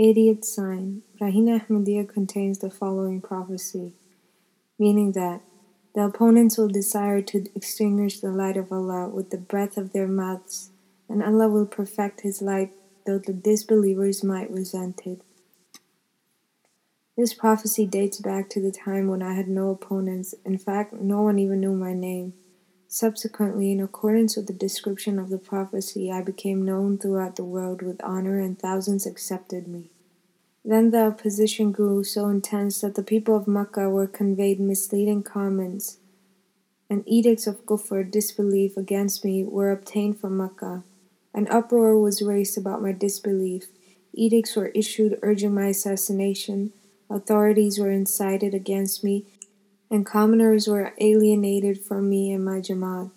80th sign Brahina Ahmadiyya contains the following prophecy, meaning that the opponents will desire to extinguish the light of Allah with the breath of their mouths, and Allah will perfect His light, though the disbelievers might resent it. This prophecy dates back to the time when I had no opponents, in fact, no one even knew my name. Subsequently, in accordance with the description of the prophecy, I became known throughout the world with honor and thousands accepted me. Then the opposition grew so intense that the people of Makkah were conveyed misleading comments, and edicts of kufr, disbelief, against me were obtained from Makkah. An uproar was raised about my disbelief. Edicts were issued urging my assassination. Authorities were incited against me, and commoners were alienated from me and my Jamaat.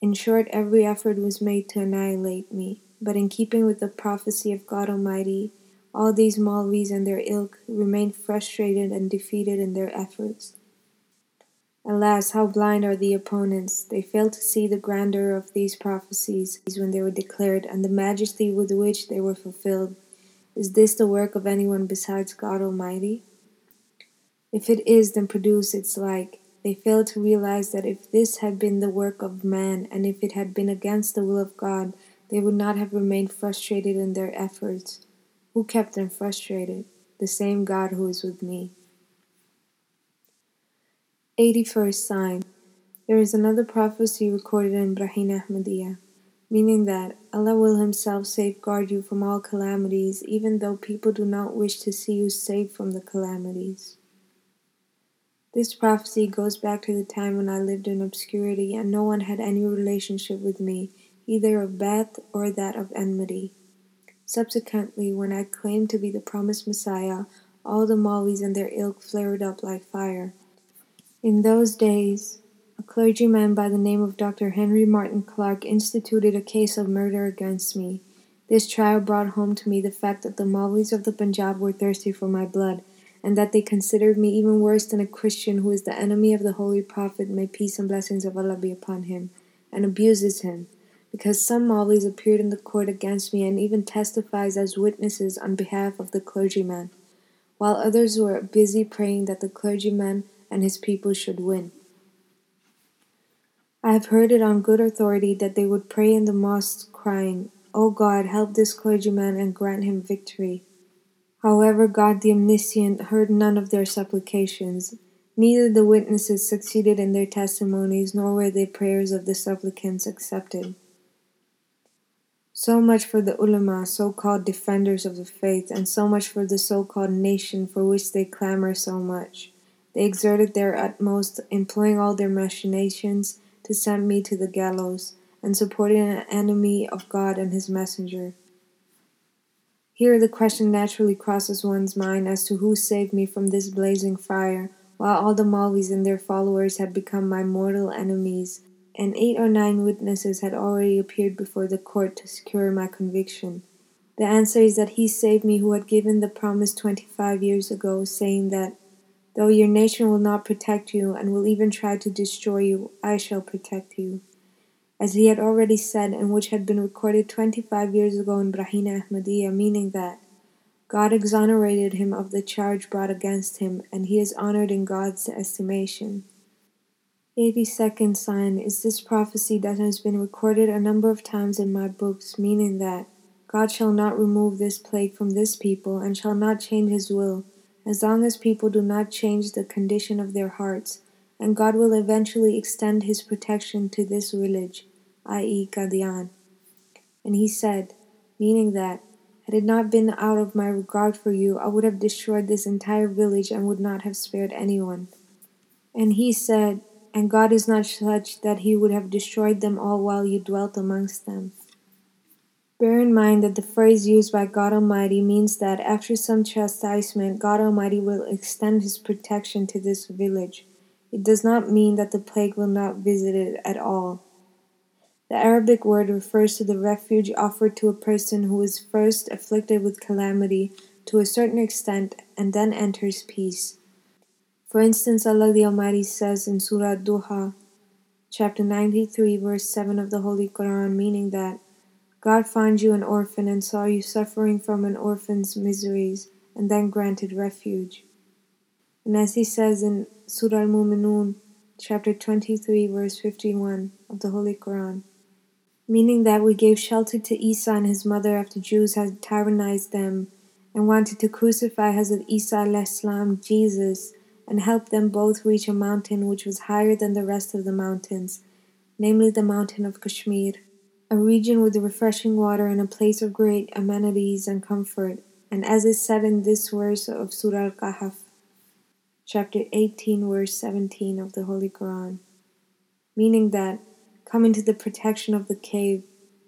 In short, every effort was made to annihilate me. But in keeping with the prophecy of God Almighty, all these Maulvis and their ilk remained frustrated and defeated in their efforts. Alas, how blind are the opponents! They fail to see the grandeur of these prophecies when they were declared, and the majesty with which they were fulfilled. Is this the work of anyone besides God Almighty? If it is, then produce its like. They fail to realize that if this had been the work of man, and if it had been against the will of God, they would not have remained frustrated in their efforts. Who kept them frustrated? The same God who is with me. 81st sign. There is another prophecy recorded in Brahina Ahmadiyya, meaning that Allah will Himself safeguard you from all calamities, even though people do not wish to see you saved from the calamities. This prophecy goes back to the time when I lived in obscurity and no one had any relationship with me, either of Beth or that of enmity. Subsequently, when I claimed to be the promised Messiah, all the Maulvis and their ilk flared up like fire. In those days, a clergyman by the name of Dr. Henry Martyn Clark instituted a case of murder against me. This trial brought home to me the fact that the Maulvis of the Punjab were thirsty for my blood, and that they considered me even worse than a Christian who is the enemy of the Holy Prophet, may peace and blessings of Allah be upon him, and abuses him because some Maulvis appeared in the court against me and even testifies as witnesses on behalf of the clergyman, while others were busy praying that the clergyman and his people should win. I have heard it on good authority that they would pray in the mosque crying, O God, help this clergyman and grant him victory. However, God the Omniscient heard none of their supplications. Neither the witnesses succeeded in their testimonies, nor were the prayers of the supplicants accepted. So much for the ulama, so called defenders of the faith, and so much for the so called nation for which they clamor so much. They exerted their utmost, employing all their machinations to send me to the gallows, and supporting an enemy of God and his messenger. Here the question naturally crosses one's mind as to who saved me from this blazing fire, while all the Maulvis and their followers had become my mortal enemies and eight or nine witnesses had already appeared before the court to secure my conviction. The answer is that he saved me who had given the promise 25 years ago, saying that, Though your nation will not protect you and will even try to destroy you, I shall protect you. As he had already said, and which had been recorded 25 years ago in Brahina Ahmadiyya, meaning that God exonerated him of the charge brought against him, and he is honored in God's estimation. 82nd sign is this prophecy that has been recorded a number of times in my books, meaning that God shall not remove this plague from this people and shall not change his will, as long as people do not change the condition of their hearts, and God will eventually extend his protection to this village, i.e., Qadian. And he said, meaning that, had it not been out of my regard for you, I would have destroyed this entire village and would not have spared anyone. And he said, and God is not such that he would have destroyed them all while you dwelt amongst them. Bear in mind that the phrase used by God Almighty means that after some chastisement, God Almighty will extend his protection to this village. It does not mean that the plague will not visit it at all. The Arabic word refers to the refuge offered to a person who is first afflicted with calamity to a certain extent and then enters peace. For instance, Allah the Almighty says in Surah Duha, chapter 93, verse 7 of the Holy Quran, meaning that God found you an orphan and saw you suffering from an orphan's miseries, and then granted refuge. And as he says in Surah Al Mu'minun, chapter 23, verse 51 of the Holy Quran, meaning that we gave shelter to Isa and his mother after Jews had tyrannized them and wanted to crucify Hazrat Isa al-Islam, Jesus, and help them both reach a mountain which was higher than the rest of the mountains, namely the mountain of Kashmir, a region with refreshing water and a place of great amenities and comfort, and as is said in this verse of Surah Al-Kahf, chapter 18, verse 17 of the Holy Quran, meaning that Come into the protection of the cave,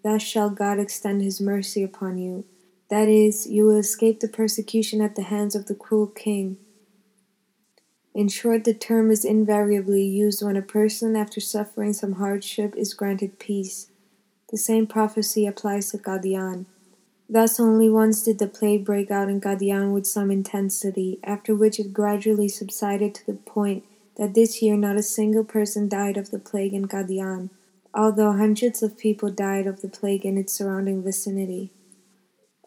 thus shall God extend his mercy upon you. That is, you will escape the persecution at the hands of the cruel king. In short, the term is invariably used when a person, after suffering some hardship, is granted peace. The same prophecy applies to Qadian. Thus, only once did the plague break out in Qadian with some intensity, after which it gradually subsided to the point that this year not a single person died of the plague in Qadian although hundreds of people died of the plague in its surrounding vicinity.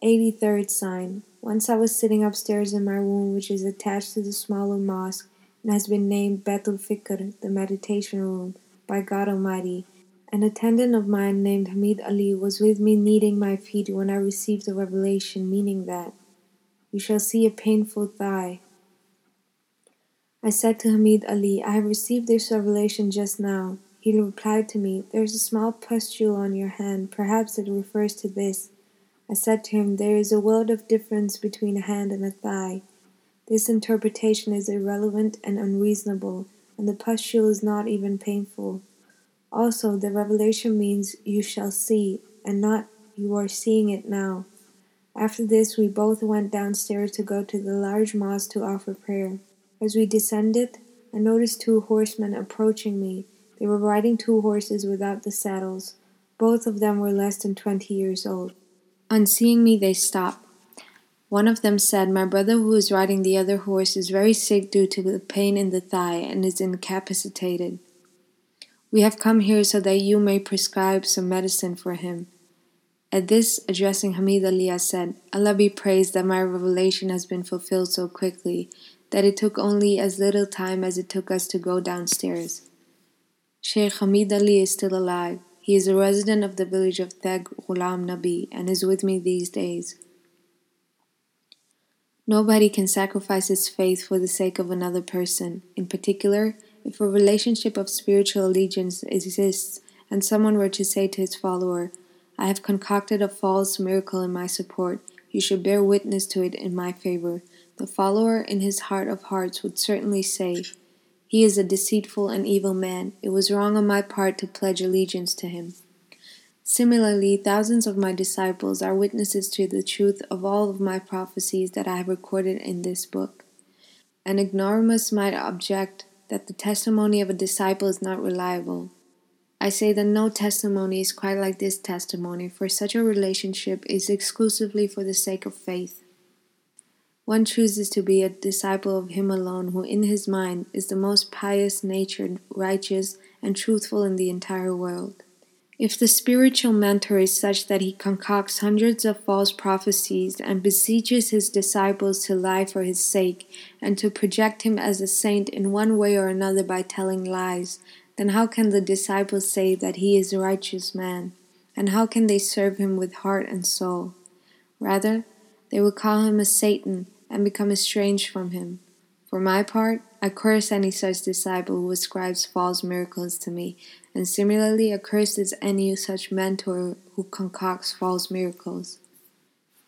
83rd sign. Once I was sitting upstairs in my room, which is attached to the smaller mosque and has been named Baitul Fikr, the meditation room, by God Almighty. An attendant of mine named Hamid Ali was with me kneading my feet when I received the revelation, meaning that you shall see a painful thigh. I said to Hamid Ali, I have received this revelation just now. He replied to me, There is a small pustule on your hand, perhaps it refers to this. I said to him, There is a world of difference between a hand and a thigh. This interpretation is irrelevant and unreasonable, and the pustule is not even painful. Also, the revelation means you shall see, and not you are seeing it now. After this, we both went downstairs to go to the large mosque to offer prayer. As we descended, I noticed two horsemen approaching me. They were riding two horses without the saddles. Both of them were less than twenty years old. On seeing me, they stopped. One of them said, My brother who is riding the other horse is very sick due to the pain in the thigh and is incapacitated. We have come here so that you may prescribe some medicine for him. At this, addressing Hamid Ali, I said, Allah be praised that my revelation has been fulfilled so quickly that it took only as little time as it took us to go downstairs. Sheikh Hamid Ali is still alive. He is a resident of the village of Theg Ghulam Nabi and is with me these days. Nobody can sacrifice his faith for the sake of another person. In particular, if a relationship of spiritual allegiance exists and someone were to say to his follower, I have concocted a false miracle in my support, you should bear witness to it in my favor. The follower in his heart of hearts would certainly say, he is a deceitful and evil man. It was wrong on my part to pledge allegiance to him. Similarly, thousands of my disciples are witnesses to the truth of all of my prophecies that I have recorded in this book. An ignoramus might object that the testimony of a disciple is not reliable. I say that no testimony is quite like this testimony, for such a relationship is exclusively for the sake of faith. One chooses to be a disciple of him alone who, in his mind, is the most pious natured, righteous, and truthful in the entire world. If the spiritual mentor is such that he concocts hundreds of false prophecies and beseeches his disciples to lie for his sake and to project him as a saint in one way or another by telling lies, then how can the disciples say that he is a righteous man? And how can they serve him with heart and soul? Rather, they will call him a Satan and become estranged from him. For my part, I curse any such disciple who ascribes false miracles to me, and similarly accursed is any such mentor who concocts false miracles.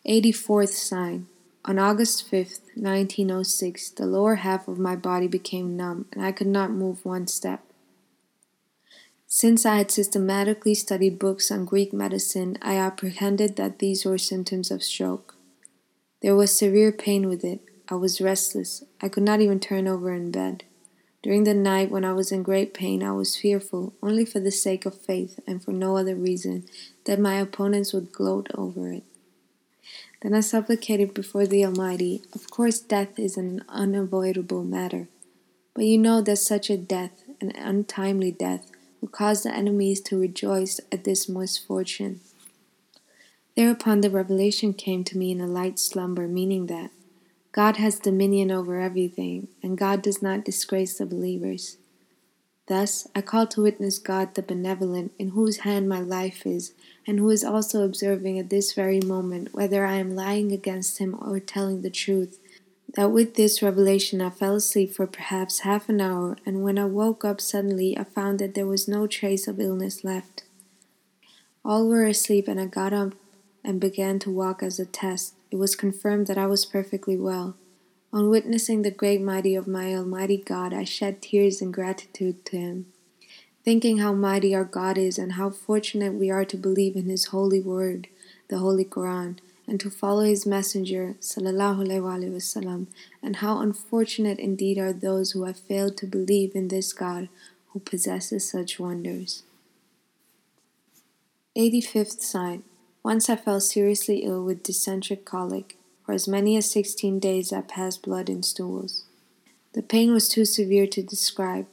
84th sign. On August 5th, 1906, the lower half of my body became numb and I could not move one step. Since I had systematically studied books on Greek medicine, I apprehended that these were symptoms of stroke. There was severe pain with it. I was restless. I could not even turn over in bed. During the night, when I was in great pain, I was fearful, only for the sake of faith and for no other reason, that my opponents would gloat over it. Then I supplicated before the Almighty. Of course, death is an unavoidable matter, but you know that such a death, an untimely death, will cause the enemies to rejoice at this misfortune. Thereupon the revelation came to me in a light slumber, meaning that God has dominion over everything, and God does not disgrace the believers. Thus, I call to witness God the benevolent, in whose hand my life is, and who is also observing at this very moment whether I am lying against him or telling the truth, that with this revelation I fell asleep for perhaps half an hour, and when I woke up suddenly I found that there was no trace of illness left. All were asleep, and I got up and began to walk as a test. It was confirmed that I was perfectly well. On witnessing the great mighty of my Almighty God, I shed tears in gratitude to Him, thinking how mighty our God is and how fortunate we are to believe in His holy word, the Holy Quran, and to follow His Messenger, wasallam, and how unfortunate indeed are those who have failed to believe in this God who possesses such wonders. 85th sign. Once I fell seriously ill with dysenteric colic. For as many as sixteen days I passed blood in stools. The pain was too severe to describe.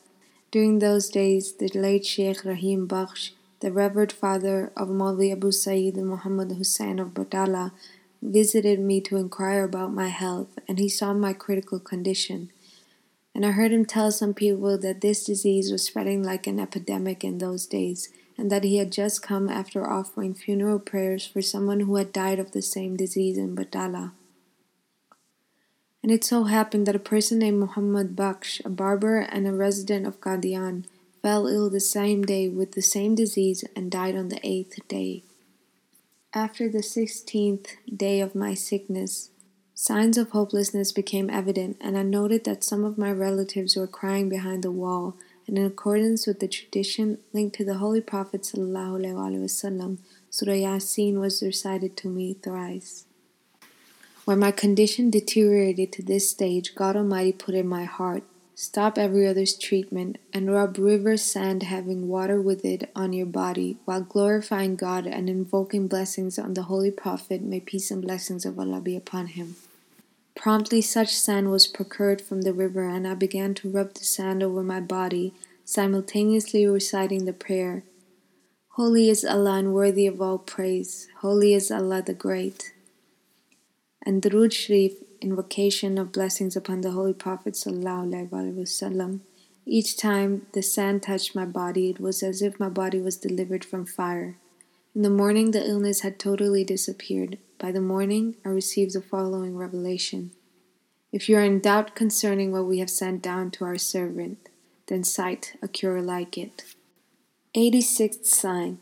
During those days, the late Sheikh Rahim Bakhsh, the revered father of Maulvi Abu Sayyid Muhammad Hussain of Batala, visited me to inquire about my health, and he saw my critical condition. And I heard him tell some people that this disease was spreading like an epidemic in those days, and that he had just come after offering funeral prayers for someone who had died of the same disease in Batala. And it so happened that a person named Muhammad Baksh, a barber and a resident of Qadian, fell ill the same day with the same disease and died on the eighth day. After the sixteenth day of my sickness, signs of hopelessness became evident, and I noted that some of my relatives were crying behind the wall and in accordance with the tradition linked to the Holy Prophet ﷺ, Surah Yasin was recited to me thrice. When my condition deteriorated to this stage, God Almighty put in my heart, stop every other's treatment and rub river sand having water with it on your body while glorifying God and invoking blessings on the Holy Prophet. May peace and blessings of Allah be upon him. Promptly such sand was procured from the river, and I began to rub the sand over my body, simultaneously reciting the prayer Holy is Allah and worthy of all praise. Holy is Allah the Great. And Durud Sharif, invocation of blessings upon the Holy Prophet. Wasallam. Each time the sand touched my body, it was as if my body was delivered from fire. In the morning, the illness had totally disappeared. By the morning, I received the following revelation If you are in doubt concerning what we have sent down to our servant, then cite a cure like it. 86th sign.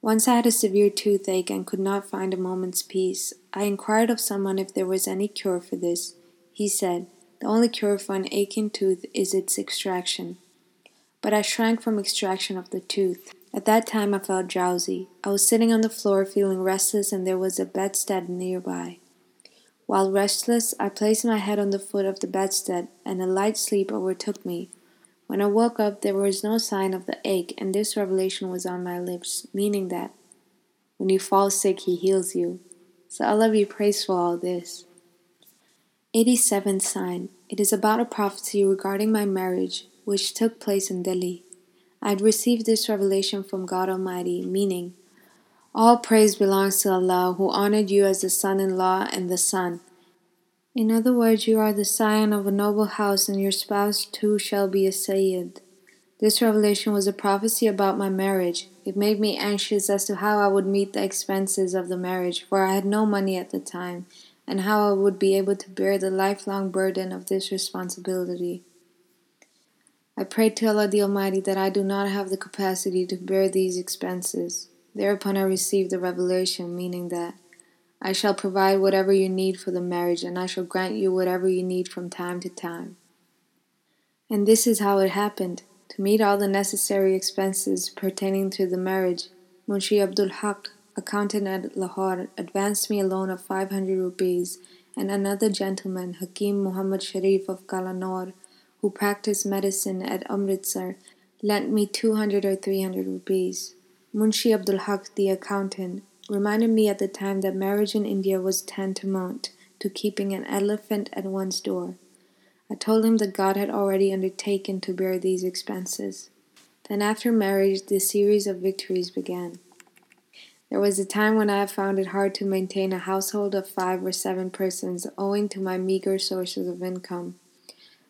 Once I had a severe toothache and could not find a moment's peace. I inquired of someone if there was any cure for this. He said, The only cure for an aching tooth is its extraction. But I shrank from extraction of the tooth. At that time I felt drowsy. I was sitting on the floor feeling restless and there was a bedstead nearby. While restless, I placed my head on the foot of the bedstead and a light sleep overtook me. When I woke up, there was no sign of the ache, and this revelation was on my lips, meaning that when you fall sick, He heals you. So Allah be praised for all this. 87th sign. It is about a prophecy regarding my marriage, which took place in Delhi. I had received this revelation from God Almighty, meaning, All praise belongs to Allah, who honored you as the son in law and the son. In other words, you are the scion of a noble house, and your spouse too shall be a Sayyid. This revelation was a prophecy about my marriage. It made me anxious as to how I would meet the expenses of the marriage, for I had no money at the time, and how I would be able to bear the lifelong burden of this responsibility. I prayed to Allah the Almighty that I do not have the capacity to bear these expenses. Thereupon I received the revelation, meaning that I shall provide whatever you need for the marriage, and I shall grant you whatever you need from time to time. And this is how it happened. To meet all the necessary expenses pertaining to the marriage, Munshi Abdul Haq, accountant at Lahore, advanced me a loan of 500 rupees, and another gentleman, Hakim Muhammad Sharif of Kalanor, who practiced medicine at Amritsar, lent me 200 or 300 rupees. Munshi Abdul Haq, the accountant, reminded me at the time that marriage in India was tantamount to keeping an elephant at one's door. I told him that God had already undertaken to bear these expenses. Then, after marriage, the series of victories began. There was a time when I found it hard to maintain a household of five or seven persons owing to my meager sources of income.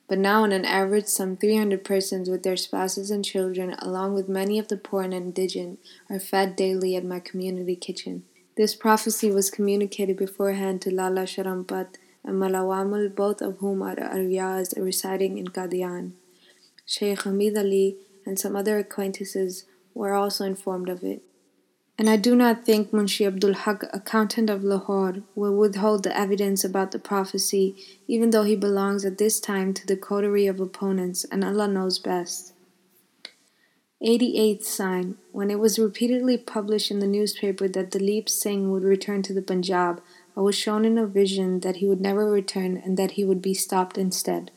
But now, on an average, some 300 persons with their spouses and children, along with many of the poor and indigent, are fed daily at my community kitchen. This prophecy was communicated beforehand to Lala Sharampat and Malawamul, both of whom are Aryas residing in Qadian. Sheikh Hamid Ali and some other acquaintances were also informed of it. And I do not think Munshi Abdul Haq, accountant of Lahore, will withhold the evidence about the prophecy, even though he belongs at this time to the coterie of opponents, and Allah knows best. 88th sign. When it was repeatedly published in the newspaper that Dalip Singh would return to the Punjab, I was shown in a vision that he would never return and that he would be stopped instead.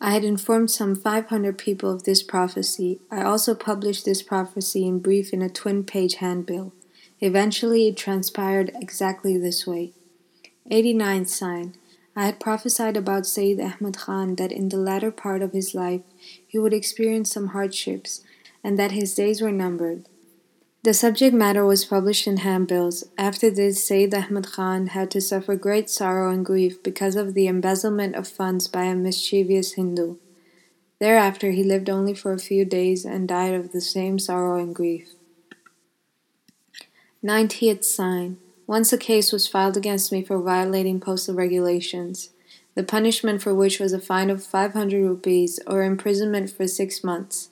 I had informed some 500 people of this prophecy. I also published this prophecy in brief in a twin page handbill. Eventually, it transpired exactly this way. 89th sign. I had prophesied about Sayyid Ahmad Khan that in the latter part of his life he would experience some hardships and that his days were numbered. The subject matter was published in handbills. After this, Sayyid Ahmad Khan had to suffer great sorrow and grief because of the embezzlement of funds by a mischievous Hindu. Thereafter, he lived only for a few days and died of the same sorrow and grief. 90th sign. Once a case was filed against me for violating postal regulations, the punishment for which was a fine of 500 rupees or imprisonment for six months.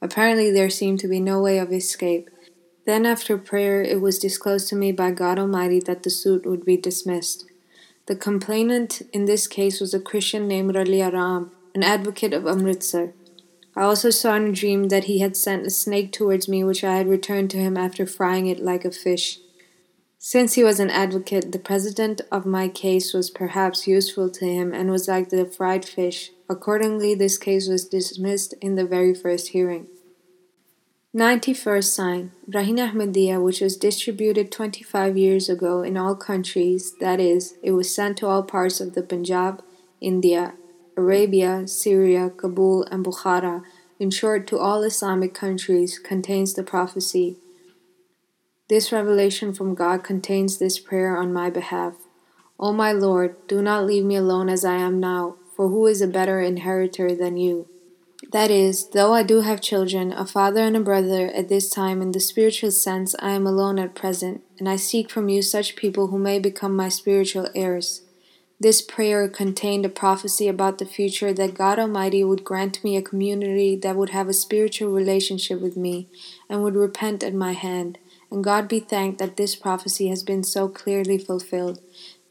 Apparently, there seemed to be no way of escape. Then, after prayer, it was disclosed to me by God Almighty that the suit would be dismissed. The complainant in this case was a Christian named Ralia an advocate of Amritsar. I also saw in a dream that he had sent a snake towards me, which I had returned to him after frying it like a fish. Since he was an advocate, the president of my case was perhaps useful to him and was like the fried fish. Accordingly, this case was dismissed in the very first hearing. 91st sign Braheen Ahmadiyya, which was distributed 25 years ago in all countries, that is, it was sent to all parts of the Punjab, India, Arabia, Syria, Kabul, and Bukhara, in short, to all Islamic countries, contains the prophecy this revelation from God contains this prayer on my behalf. O my Lord, do not leave me alone as I am now, for who is a better inheritor than you? That is, though I do have children, a father and a brother at this time, in the spiritual sense, I am alone at present, and I seek from you such people who may become my spiritual heirs. This prayer contained a prophecy about the future that God Almighty would grant me a community that would have a spiritual relationship with me and would repent at my hand and God be thanked that this prophecy has been so clearly fulfilled.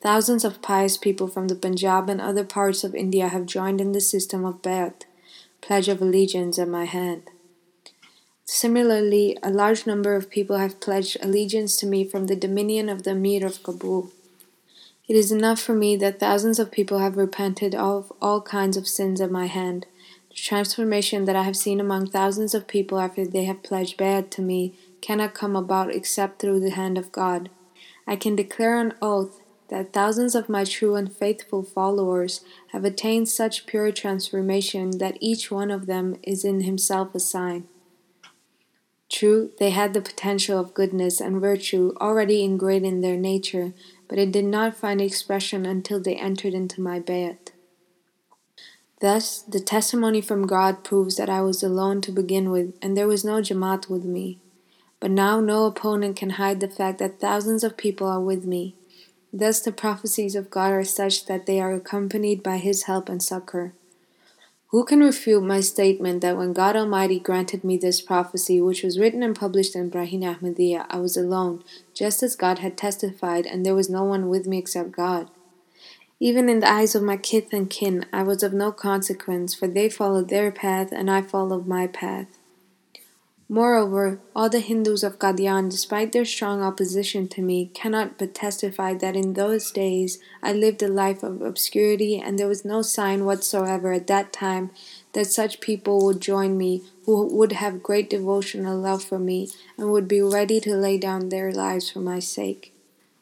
Thousands of pious people from the Punjab and other parts of India have joined in the system of Bayat, Pledge of Allegiance, at my hand. Similarly, a large number of people have pledged allegiance to me from the dominion of the Amir of Kabul. It is enough for me that thousands of people have repented of all kinds of sins at my hand. The transformation that I have seen among thousands of people after they have pledged bayat to me cannot come about except through the hand of God. I can declare on oath that thousands of my true and faithful followers have attained such pure transformation that each one of them is in himself a sign. True, they had the potential of goodness and virtue already ingrained in their nature, but it did not find expression until they entered into my bayat. Thus, the testimony from God proves that I was alone to begin with, and there was no Jamaat with me. But now no opponent can hide the fact that thousands of people are with me. Thus, the prophecies of God are such that they are accompanied by His help and succor. Who can refute my statement that when God Almighty granted me this prophecy, which was written and published in Braheen Ahmadiyya, I was alone, just as God had testified, and there was no one with me except God? Even in the eyes of my kith and kin, I was of no consequence, for they followed their path, and I followed my path. Moreover, all the Hindus of Qadian, despite their strong opposition to me, cannot but testify that in those days I lived a life of obscurity, and there was no sign whatsoever at that time that such people would join me who would have great devotional love for me and would be ready to lay down their lives for my sake.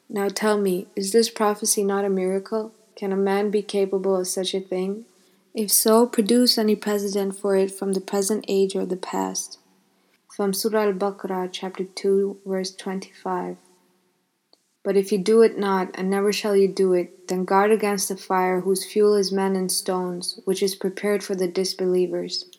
Now tell me, is this prophecy not a miracle? Can a man be capable of such a thing? If so, produce any precedent for it from the present age or the past from Surah Al Baqarah, chapter 2, verse 25. But if you do it not, and never shall you do it, then guard against the fire whose fuel is men and stones, which is prepared for the disbelievers.